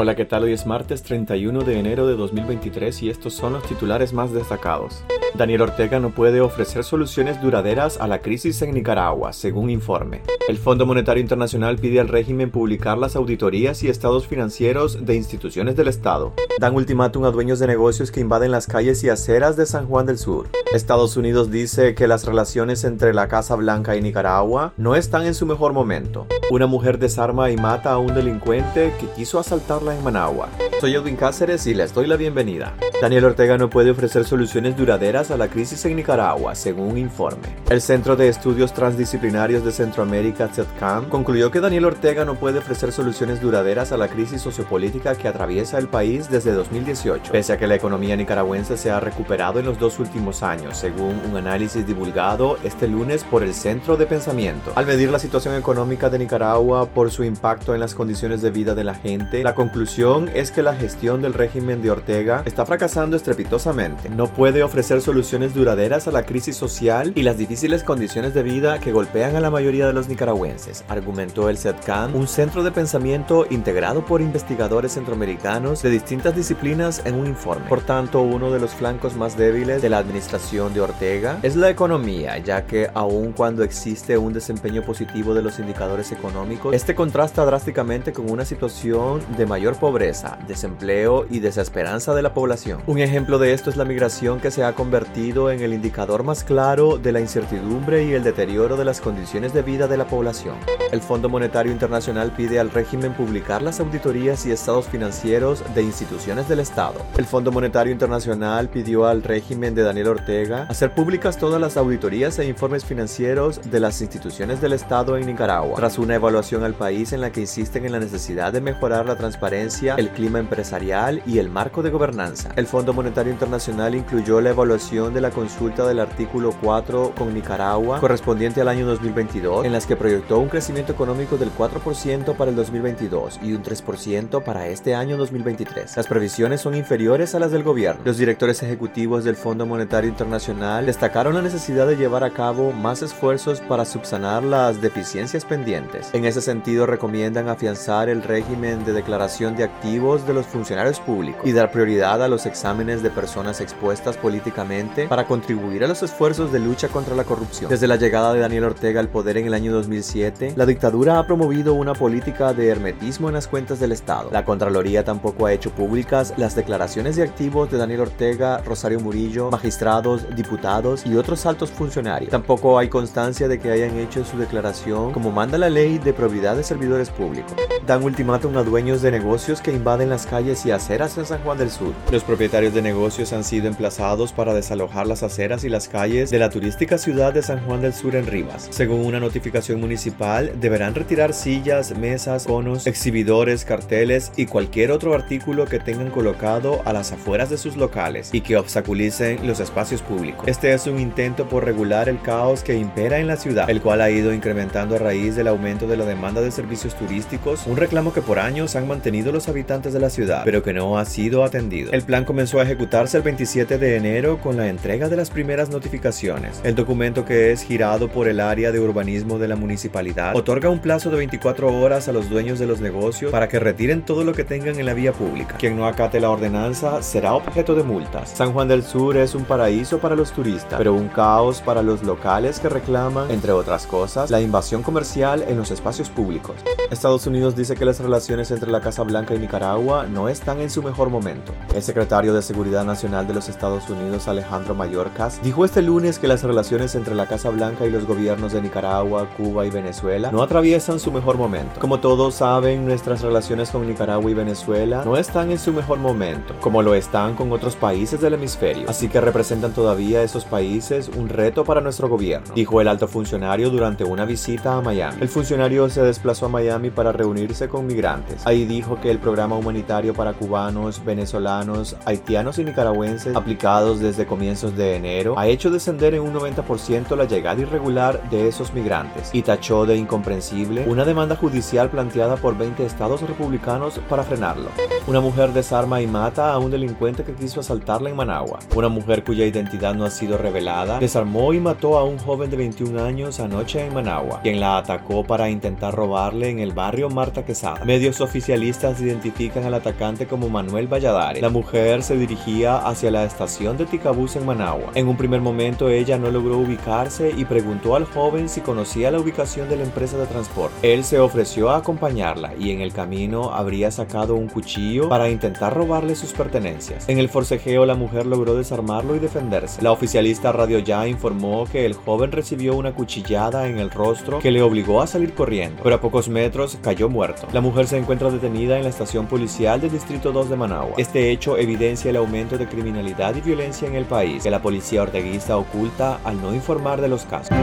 Hola, ¿qué tal? Hoy es martes 31 de enero de 2023 y estos son los titulares más destacados. Daniel Ortega no puede ofrecer soluciones duraderas a la crisis en Nicaragua, según informe. El Fondo Monetario Internacional pide al régimen publicar las auditorías y estados financieros de instituciones del Estado. Dan ultimátum a dueños de negocios que invaden las calles y aceras de San Juan del Sur. Estados Unidos dice que las relaciones entre la Casa Blanca y Nicaragua no están en su mejor momento. Una mujer desarma y mata a un delincuente que quiso asaltarla en Managua. Soy Edwin Cáceres y les doy la bienvenida. Daniel Ortega no puede ofrecer soluciones duraderas a la crisis en Nicaragua, según un informe. El Centro de Estudios Transdisciplinarios de Centroamérica, CETCAM, concluyó que Daniel Ortega no puede ofrecer soluciones duraderas a la crisis sociopolítica que atraviesa el país desde 2018, pese a que la economía nicaragüense se ha recuperado en los dos últimos años, según un análisis divulgado este lunes por el Centro de Pensamiento. Al medir la situación económica de Nicaragua por su impacto en las condiciones de vida de la gente, la conclusión es que la gestión del régimen de Ortega está fracasando estrepitosamente. No puede ofrecer soluciones duraderas a la crisis social y las difíciles condiciones de vida que golpean a la mayoría de los nicaragüenses, argumentó el CETCAM, un centro de pensamiento integrado por investigadores centroamericanos de distintas disciplinas en un informe. Por tanto, uno de los flancos más débiles de la administración de Ortega es la economía, ya que aun cuando existe un desempeño positivo de los indicadores económicos, este contrasta drásticamente con una situación de mayor pobreza, desempleo y desesperanza de la población. Un ejemplo de esto es la migración que se ha convertido en el indicador más claro de la incertidumbre y el deterioro de las condiciones de vida de la población. El Fondo Monetario Internacional pide al régimen publicar las auditorías y estados financieros de instituciones del Estado. El Fondo Monetario Internacional pidió al régimen de Daniel Ortega hacer públicas todas las auditorías e informes financieros de las instituciones del Estado en Nicaragua, tras una evaluación al país en la que insisten en la necesidad de mejorar la transparencia, el clima empresarial y el marco de gobernanza. El Fondo Monetario Internacional incluyó la evaluación de la consulta del artículo 4 con Nicaragua correspondiente al año 2022, en las que proyectó un crecimiento económico del 4% para el 2022 y un 3% para este año 2023. Las previsiones son inferiores a las del gobierno. Los directores ejecutivos del Fondo Monetario Internacional destacaron la necesidad de llevar a cabo más esfuerzos para subsanar las deficiencias pendientes. En ese sentido, recomiendan afianzar el régimen de declaración de activos de los funcionarios públicos y dar prioridad a los exámenes de personas expuestas políticamente para contribuir a los esfuerzos de lucha contra la corrupción. Desde la llegada de Daniel Ortega al poder en el año 2007, la dictadura ha promovido una política de hermetismo en las cuentas del Estado. La Contraloría tampoco ha hecho públicas las declaraciones de activos de Daniel Ortega, Rosario Murillo, magistrados, diputados y otros altos funcionarios. Tampoco hay constancia de que hayan hecho su declaración como manda la ley de probidad de servidores públicos. Dan ultimátum a dueños de negocios que invaden las calles y aceras en San Juan del Sur. Los propietarios de negocios han sido emplazados para desalojar las aceras y las calles de la turística ciudad de San Juan del Sur en Rivas. Según una notificación municipal, deberán retirar sillas, mesas, conos, exhibidores, carteles y cualquier otro artículo que tengan colocado a las afueras de sus locales y que obstaculicen los espacios públicos. Este es un intento por regular el caos que impera en la ciudad, el cual ha ido incrementando a raíz del aumento de la demanda de servicios turísticos, un reclamo que por años han mantenido los habitantes de la ciudad, pero que no ha sido atendido. El plan comenzó a ejecutarse el 27 de enero con la entrega de las primeras notificaciones. El documento que es girado por el área de urbanismo de la municipalidad otorga un plazo de 24 horas a los dueños de los negocios para que retiren todo lo que tengan en la vía pública. Quien no acate la ordenanza será objeto de multas. San Juan del Sur es un paraíso para los turistas, pero un caos para los locales que reclaman, entre otras cosas, la invasión comercial en los espacios públicos. Estados Unidos dice que las relaciones entre la Casa Blanca y Nicaragua no están en su mejor momento. El secretario de Seguridad Nacional de los Estados Unidos, Alejandro Mayorkas, dijo este lunes que las relaciones entre la Casa Blanca y los gobiernos de Nicaragua, Cuba y Venezuela no atraviesan su mejor momento. Como todos saben, nuestras relaciones con Nicaragua y Venezuela no están en su mejor momento, como lo están con otros países del hemisferio. Así que representan todavía esos países un reto para nuestro gobierno, dijo el alto funcionario durante una visita a Miami. El funcionario se desplazó a Miami para reunirse con migrantes. Ahí dijo que el programa humanitario para cubanos, venezolanos, haitianos y nicaragüenses aplicados desde comienzos de enero ha hecho descender en un 90% la llegada irregular de esos migrantes y tachó de incomprensible una demanda judicial planteada por 20 estados republicanos para frenarlo. Una mujer desarma y mata a un delincuente que quiso asaltarla en Managua. Una mujer cuya identidad no ha sido revelada desarmó y mató a un joven de 21 años anoche en Managua, quien la atacó para intentar robarle en el barrio Marta Quesada. Medios oficialistas identifican al atacante como Manuel Valladares. La mujer se dirigía hacia la estación de Ticabús en Managua. En un primer momento ella no logró ubicarse y preguntó al joven si conocía la ubicación de la empresa de transporte. Él se ofreció a acompañarla y en el camino habría sacado un cuchillo para intentar robarle sus pertenencias. En el forcejeo la mujer logró desarmarlo y defenderse. La oficialista Radio Ya informó que el joven recibió una cuchillada en el rostro que le obligó a salir corriendo, pero a pocos metros cayó muerto. La mujer se encuentra detenida en la estación policial del Distrito 2 de Managua. Este hecho evidencia el aumento de criminalidad y violencia en el país, que la policía orteguista oculta al no informar de los casos.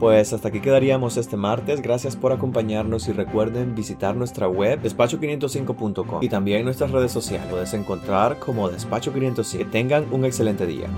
Pues hasta aquí quedaríamos este martes. Gracias por acompañarnos y recuerden visitar nuestra web despacho505.com y también nuestras redes sociales. Puedes encontrar como Despacho 505. Que tengan un excelente día.